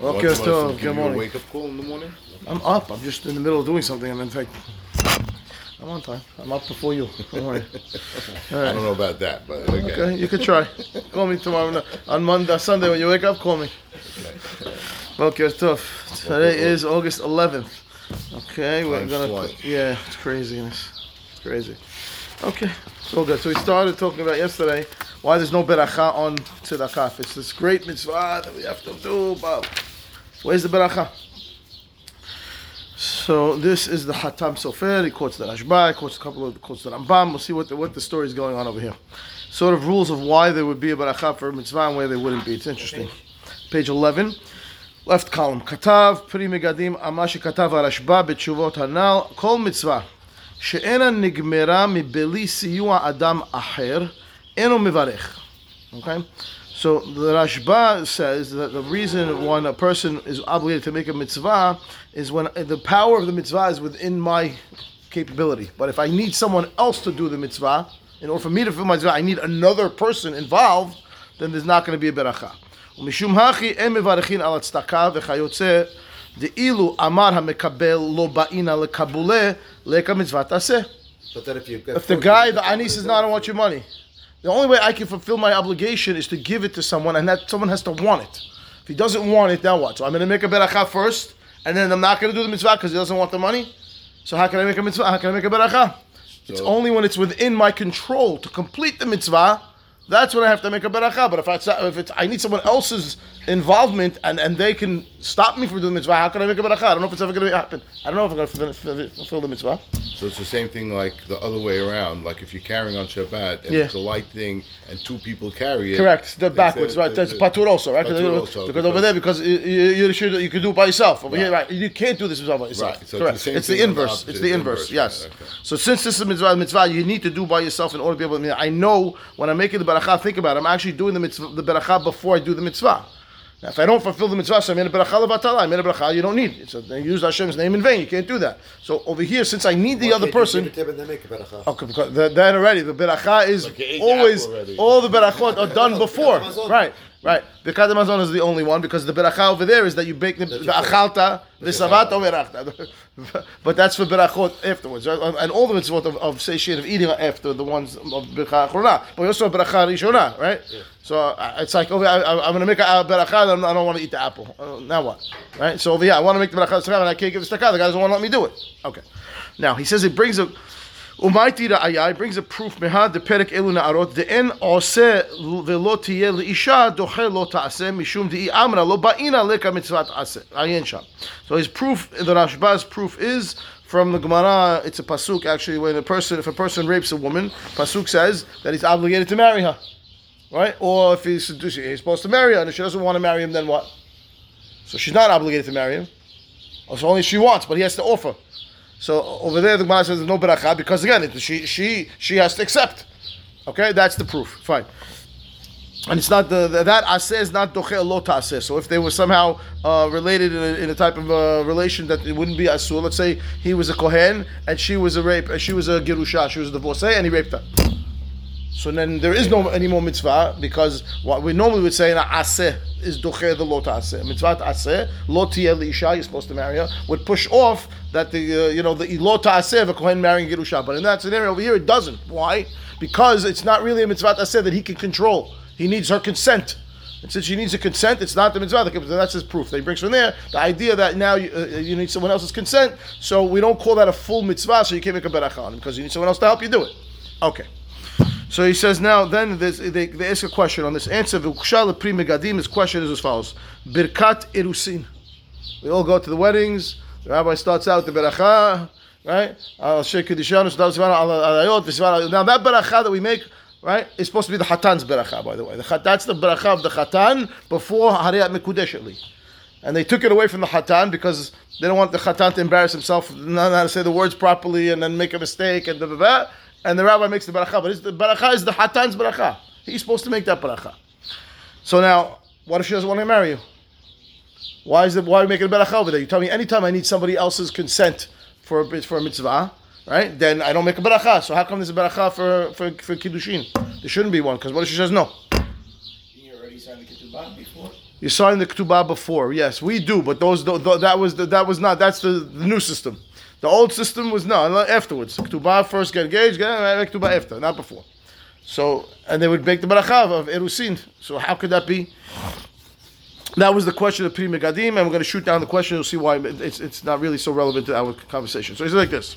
Okay, Want- want us to good morning. Wake up call in the morning. I'm up. I'm just in the middle of doing something, I'm in fact, I'm on time. I'm up before you. Don't worry. All I don't know about that, but okay. Okay, you could try. Call me tomorrow on Monday, Sunday when you wake up. Call me. Okay, it's tough. Today is August 11th. Okay, we're Time's gonna. flying. Yeah, it's craziness. It's crazy. Okay, so good. So we started talking about yesterday why there's no beracha on tzedakah. It's this great mitzvah that we have to do, but where's the beracha? So this is the Hatam Sofer. He quotes the Rashba. He quotes a couple of quotes the Rambam. We'll see what the, what the story is going on over here. Sort of rules of why there would be a beracha for a mitzvah and where there wouldn't be. It's interesting. Page 11, left column. Katav Pri Megadim Ama שכתב הרשב"א בתשובות הנ"ל כל מצווה שאינה נגמרה מבלי סיוע אדם אחר אינו מברך. Okay? So the Rashba says that the reason when a person is obligated to make a mitzvah is when the power of the mitzvah is within my capability. But if I need someone else to do the mitzvah, in order for me to fulfill my mitzvah, I need another person involved, then there's not going to be a beracha. ומשום הכי אין מברכין על הצדקה וכיוצא דאילו אמר המקבל לא באינה לקבולה לקה מצוות עשה. But then if you If the guy, the ani says, no, I don't want your money. The only way I can fulfill my obligation is to give it to someone, and that someone has to want it. If he doesn't want it, then what? So I'm going to make a beracha first, and then I'm not going to do the mitzvah because he doesn't want the money. So how can I make a mitzvah? How can I make a beracha? It's only when it's within my control to complete the mitzvah. That's when I have to make a beracha. But if it's, if it's I need someone else's involvement and, and they can stop me from doing the mitzvah, how can I make a beracha? I don't know if it's ever going to happen. I don't know if I'm going to fulfill the mitzvah. So it's the same thing like the other way around. Like if you're carrying on Shabbat and Yeah. it's a light thing and two people carry it. Correct. The they backwards, right? That's patur also, right? Patur also, because over there, because you, you, should you could do it by yourself. Over here, right? You can't do this by yourself. Right. So it's the Correct. it's the thing the inverse. opposite, it's the inverse. inverse, Yes. right, okay. So since this is a mitzvah, mitzvah, you need to do by yourself in order to be able to. I, I know when I'm making the beracha, think about it. I'm actually doing the mitzvah, the beracha before I do the mitzvah. Now, if I don't fulfill the mitzvah, so I made a beracha levatala. I made a beracha. You don't need it. So they use Hashem's name in vain. You can't do that. So over here, since I need the other person. Give it to him and then make a beracha. Okay, the- then already the beracha is Like you ate the always already. all the berachot are done before. Right, right. The Mazon is the only one because the beracha over there is that you bake the, the achalta, verachta. But that's for berachot afterwards, right? And all the mitzvot of, of satiate of eating after the ones of beracha achrona. But also have beracha rishona, right? So uh, it's like okay, I, I'm going to make a beracha, and I don't want to eat the apple. Uh, now what? Right? So over here, I want to make the beracha, and I can't give the stakah. The guy doesn't want to let me do it. Okay. Now he says it brings a. Umaiti ra'aya brings a proof mehad the perek elu na'arot de'en ose ve'lo tiye le'isha doche lo ta'aseh mishum de'i amra lo ba'ina leka mitzvat aseh ayin sham. So his proof, the Rashba's proof is from the Gemara. It's a pasuk actually when a person, if a person rapes a woman, pasuk says that he's obligated to marry her, right? Or if he's, seducing, he's supposed to marry her and if she doesn't want to marry him, then what? So she's not obligated to marry him. So only she wants, but he has to offer. So over there, the Gemara says there's no beracha because again, it, she she she has to accept. Okay, that's the proof. Fine. And it's not the, the that aseh is not doche lo aseh. So if they were somehow uh, related in a, in a type of uh, relation that it wouldn't be asur. Let's say he was a kohen and she was a rape, she was a gerusha, she was a divorcee, and he raped her. So then there is no any more mitzvah because what we normally would say in aseh is doche the lo aseh. Mitzvah aseh lo tiyeh isha you're supposed to marry her would push off that the uh, you know the lo aseh of a kohen marrying gerusha. But in that scenario over here it doesn't. Why? Because it's not really a mitzvah aseh that he can control. He needs her consent. And since she needs a consent, it's not the mitzvah. That's his proof. That he brings from there the idea that now you, uh, you need someone else's consent. So we don't call that a full mitzvah. So you can't make a beracha on him because you need someone else to help you do it. Okay. So he says now. Then they, they ask a question on this answer. His question is as follows: Birkat irusin. We all go to the weddings. The rabbi starts out the beracha, right? Now that beracha that we make, right, is supposed to be the hatan's beracha. By the way, the that's the beracha of the hatan before hariyat mekudeshli. And they took it away from the hatan because they don't want the hatan to embarrass himself, not how to say the words properly, and then make a mistake and blah blah blah. And the rabbi makes the beracha, but the beracha is the hatan's beracha. He's supposed to make that beracha. So now, what if she doesn't want to marry you? Why is it? Why are we making a beracha over there? You tell me anytime I need somebody else's consent for a for a mitzvah, right? Then I don't make a beracha. So how come there's a beracha for for, for kiddushin? There shouldn't be one because what if she says no? You already signed the ketubah before? The. Yes, we do, but those th- th- that was the, that was not. That's the, the new system. The old system was no afterwards. Ketubah first get engaged, get make ketubah after, not before. So and they would make the barachav of erusin. So how could that be? That was the question of Pri Megadim, and we're going to shoot down the question. You'll see why it's, it's not really so relevant to our conversation. So it's like this.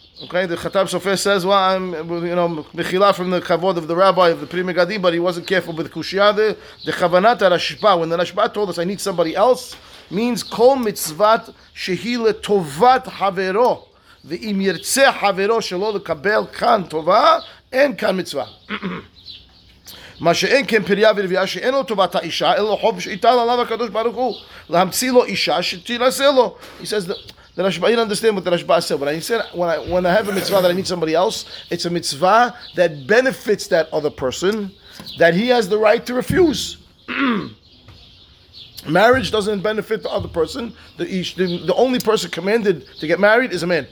Okay, the Khatab Sofer says, well, I'm, you know, Mechila from the Kavod of the Rabbi of the Pri Megadim, but he wasn't careful with Kushiyade. The Chavanat Rashba, when the Rashba told us, I need somebody else, means Kol Mitzvat Shehile Tovat Havero. The Im Yirtzeh Havero Shelo Kabel Kan Tova and Kan Mitzvah. מה שאין כן פריה ורבייה שאין לו טובת האישה, אלא חוב שהטיל עליו הקדוש ברוך הוא, להמציא לו אישה שתינשא לו. He says, that, the Rashba, you don't understand what the Rashba said. When I said when I when I have a mitzvah that I need somebody else, it's a mitzvah that benefits that other person, that he has the right to refuse. Marriage doesn't benefit the other person. The, ish- the the only person commanded to get married is a man.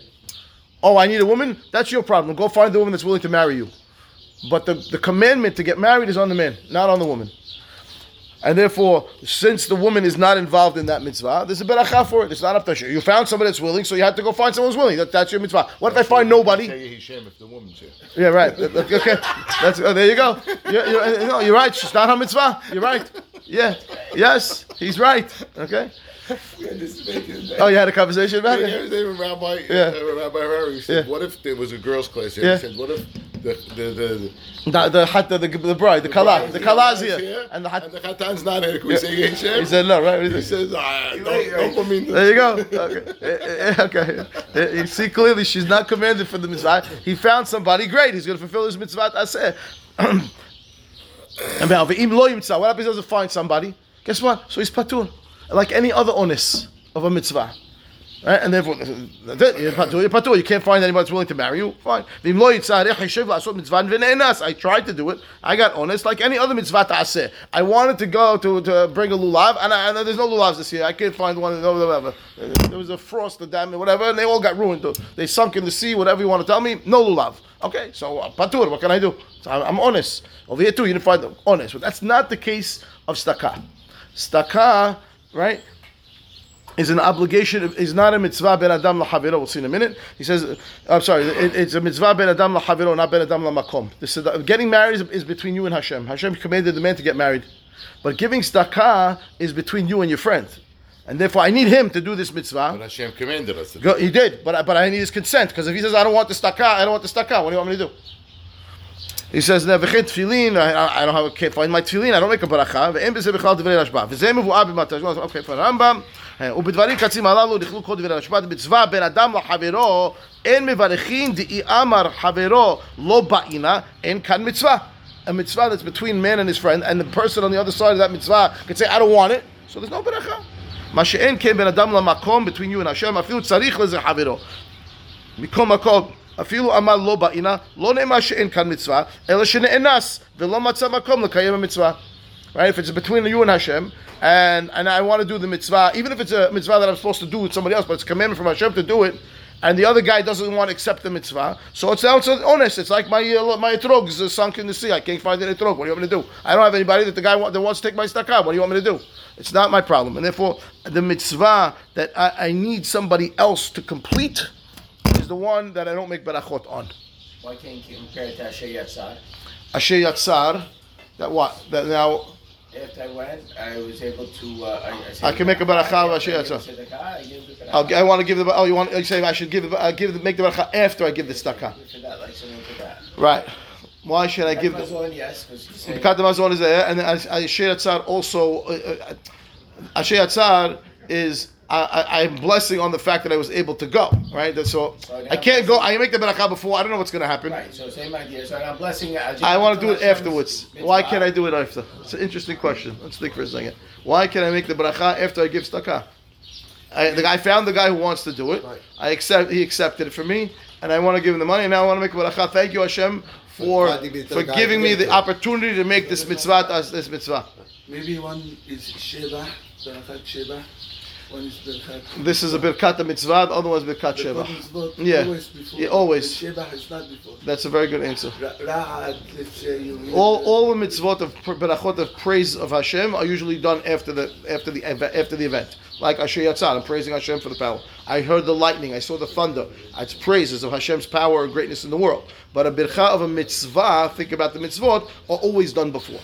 Oh, I need a woman? That's your problem. Go find the woman that's willing to marry you. But the, the commandment to get married is on the man, not on the woman. And therefore, since the woman is not involved in that mitzvah, there's a beracha for it. It's not up to you. You found somebody that's willing, so you have to go find someone who's willing. That, that's your mitzvah. What if I find nobody? If the woman's here. Yeah, right. Okay, that's oh, there. You go. You're, you're, no, you're right. She's not her mitzvah. You're right. Yeah. Yes, he's right. Okay. Oh, you had a conversation about Yeah, it. yeah, Rabbi, Yeah. uh, Rabbi Harry said, Yeah. "What if there was a girls' class here?" Yeah. He said, "What if the the the, The the hat- the, the, the bride, the kala, the kala's here, and the hat. and the Chatan's not here. Can we say Hashem?" He said no, right? Is He says, ah, don't, don't put me in There you go. Okay. Eh, eh, okay. Eh, You see clearly she's not commanded for the mitzvah. He found somebody great. He's going to fulfill his mitzvah. And ve'im lo yimtza. What happens if he doesn't find somebody? Guess what? So he's patur. Like any other onus of a mitzvah. Right? And therefore, that's it. You're patur, you're patur. You can't find anybody that's willing to marry you. Fine. I tried to do it. I got honest like any other mitzvah ta'aseh. I wanted to go to, to bring a lulav, and, I, and there's no lulavs this year. I can't find one. Whatever. There was a frost, the dam, whatever, and they all got ruined. They sunk in the sea, whatever you want to tell me. No lulav. Okay, so uh, patur, what can I do? So I'm, I'm honest. Over here too, you didn't find them. Honest. But that's not the case of staka. Staka, right? Is an obligation, is not a mitzvah ben adam lahaviro. We'll see in a minute. He says, I'm sorry, it, it's a mitzvah ben adam lahaviro, not ben adam lamakom. This is getting married is, is between you and Hashem. Hashem commanded the man to get married, but giving staka is between you and your friend, and therefore I need him to do this But mitzvah. Hashem commanded us Go, he did, but I- but I need his consent because if he says I don't want the staka, I don't want the staka. What do you want me to do? He says, "Nevechet tefillin. I, I I don't have a can't find my tefillin. I don't make a baracha. ואין בזה בכלל דברי רשב"א. וזה מבואר במתג'מות, אוקיי, פה הרמב"ם. ובדברים קצים הללו נכלו כל דברי רשב"א. מצווה בין אדם לחברו, אין מברכין דאי אמר חברו לא באינה, אין כאן מצווה. A mitzvah that's between man and his friend, and the person on the other side of that mitzvah could say, I don't want it, so there's no beracha. מה שאין כן בין אדם למקום, between you and Hashem, אפילו צריך לזה חברו. מכל מקום, אפילו אמר לא באינה, לא נאמר שאין כאן מצווה, אלא שנאנס, ולא מצא מקום לקיים המצווה. Right? If it's between you and Hashem, and, and I want to do the mitzvah, even if it's a mitzvah that I'm supposed to do with somebody else, but it's a commandment from Hashem to do it, and the other guy doesn't want to accept the mitzvah, so it's also honest. It's like my uh, my etrog is uh, sunk in the sea. I can't find an etrog. What do you want me to do? I don't have anybody that the guy wa- that wants to take my stakah. What do you want me to do? It's not my problem. And therefore, the mitzvah that I, I need somebody else to complete is the one that I don't make berachot on. Why can't you compare it to Asher Yatzar? Asher Yatzar, that what? That now, If I went, I was able to. Uh, I, I, I can make a beracha of Asher I Yatzar. I give the beracha. I'll, I want to give the. Oh, you want? You say I should give the. I give the make the beracha after I give the staka. Like someone for that. Right. Why should I give the? Mazon, yes, because say. Mazon is there, and Asher Yatzar also. Uh, uh, Asher Yatzar is. I, I, I'm blessing on the fact that I was able to go. Right. That's so. I can't go. I make the beracha before. I don't know what's going to happen. Right, so same idea. So I'm blessing. I, I want to do it afterwards. Why can't I do it after? It's an interesting question. Let's think for a second. Why can I make the bracha after I give staka? I, the guy found the guy who wants to do it. I accept. He accepted it for me, and I want to give him the money. And now I want to make a bracha. Thank you, Hashem, for Glad to be the for giving me the opportunity to make this mitzvah as this mitzvah. Maybe one is Sheba, Berachat Sheba. One is. This is a birkat mitzvah. The other one's birkat The sheva. is not Yeah. always before. Yeah, always. The Sheba is not before. That's a very good answer. Ra- Ra'ad, let's say you. All, all the mitzvot of berachot of praise of Hashem are usually done after the after the after the event. Like Asher Yatzar, I'm praising Hashem for the power. I heard the lightning, I saw the thunder. It's praises of Hashem's power and greatness in the world. But a bircha of a mitzvah, think about the mitzvot, are always done before.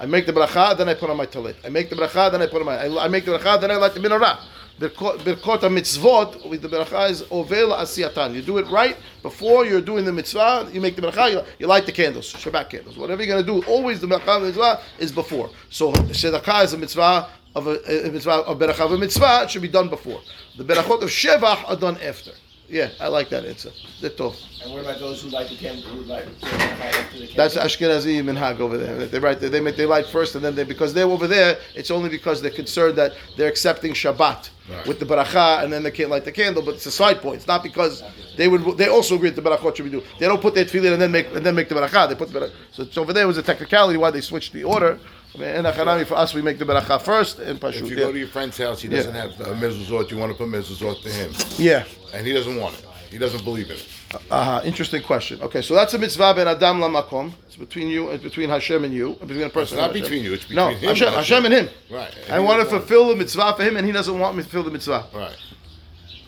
I make the bracha, then I put on my talit. I make the bracha, then I put on my. I, I make the bracha, then I light the menorah. Birkot mitzvot with the bracha is ovel asiyatan. You do it right before you're doing the mitzvah. You make the bracha. You, you light the candles, Shabbat candles. Whatever you're gonna do, always the bracha mitzvah is before. So tzedakah is a mitzvah of a, a mitzvah of bracha of a mitzvah. It should be done before. The berachot of shevach are done after. Yeah, I like that answer. That's tov. And what about those who light the candle, who light the candle the candle? That's Ashkenazi minhag over there. They right they make they light first and then they because they're over there. It's only because they're concerned that they're accepting Shabbat Right. with the baracha and then they can't light the candle. But it's a side point. It's not because they would. They also agree that the barachot should be do. They don't put their tefillin and then make and then make the baracha. They put the baracha. So it's over there was a technicality why they switched the order. In Achanami, for us, we make the baracha first and pashut. If you yeah. go to your friend's house, he doesn't have a mezuzot, you want to put mezuzot to him. yeah. And he doesn't want it. He doesn't believe in it. Uh-huh. Interesting question. Okay, so that's a mitzvah ben adam lamakom. It's between you, it's between Hashem and you, between a person. not and Hashem. between you, it's no him Hashem, and Hashem Hashem. and him. Right. And I want to fulfill the mitzvah for him, and he doesn't want me to fulfill the mitzvah. Right.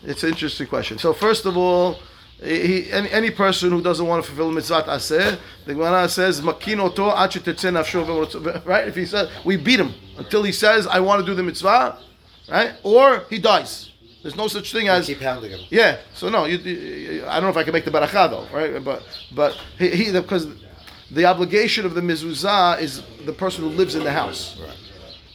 It's an interesting question. So first of all, he, any, any person who doesn't want to fulfill the mitzvah aseh, the Gemara says makin oto ad shetetzeh nafsho v'rotz-" right. If he says we beat him until he says I want to do the mitzvah, right, or he dies. There's no such thing as Keep hounding him. yeah. So no, you, you, I don't know if I can make the baracha though, right? But but he, he because the obligation of the mezuzah is the person who lives in the house. Right.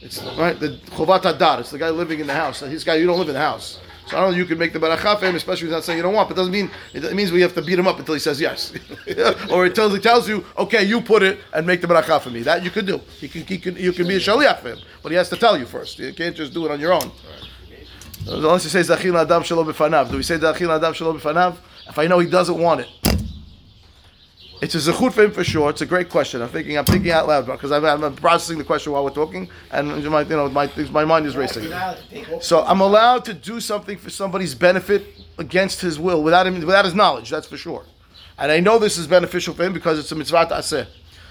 It's right the chovat hadar. It's the guy living in the house. His guy, you don't live in the house. So I don't know. You can make the baracha for him, especially not saying you don't want. But it doesn't mean it means we have to beat him up until he says yes, or it tells he tells you, okay, you put it and make the baracha for me. That you could do. He can, he can you can be a shaliach for him, but he has to tell you first. You can't just do it on your own. Unless he says Adam. Do we say Adam? If I know he doesn't want it. It's a zechut for him for sure. It's a great question. I'm thinking. I'm thinking out loud because I'm, I'm processing the question while we're talking, and my, you know, my, my mind is racing. So I'm allowed to do something for somebody's benefit against his will, without him, without his knowledge. That's for sure. And I know this is beneficial for him because it's a mitzvah aseh.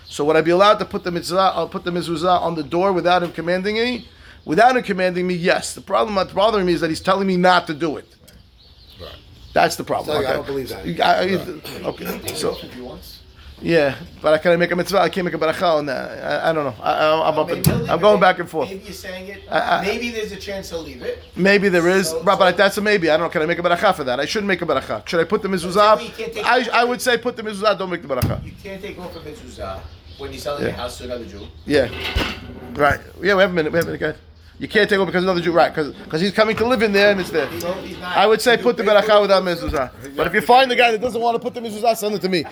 So would I be allowed to put the mitzvah, I'll put the mezuzah on the door without him commanding me? Without him commanding me, yes. The problem that's bothering me is that he's telling me not to do it. Right. That's the problem. So, I don't believe that. You- I- I- okay. So yeah, but I can't make a mitzvah. I can't make a baracha on that. I, I don't know. I, I, I'm, up, Maybe he'll I'm going Maybe- back and forth. Maybe you're saying it. I- I- maybe there's a chance he'll leave it. Maybe there is, So- but, but so- that's a maybe. I don't know. Can I make a baracha for that? I shouldn't make a baracha. Should I put the mezuzah? You can't take- I, I would say put the mezuzah. Don't make the baracha. You can't take off a mitzvah when you're selling Yeah. your house to another Jew. Yeah, right. Yeah, we have a minute. We have a minute. Go ahead. You can't take over because another Jew, right? Because he's coming to live in there and it's there. I would say put the baracha without mezuzah. But if you find the guy that doesn't want to put the mezuzah, send it to me.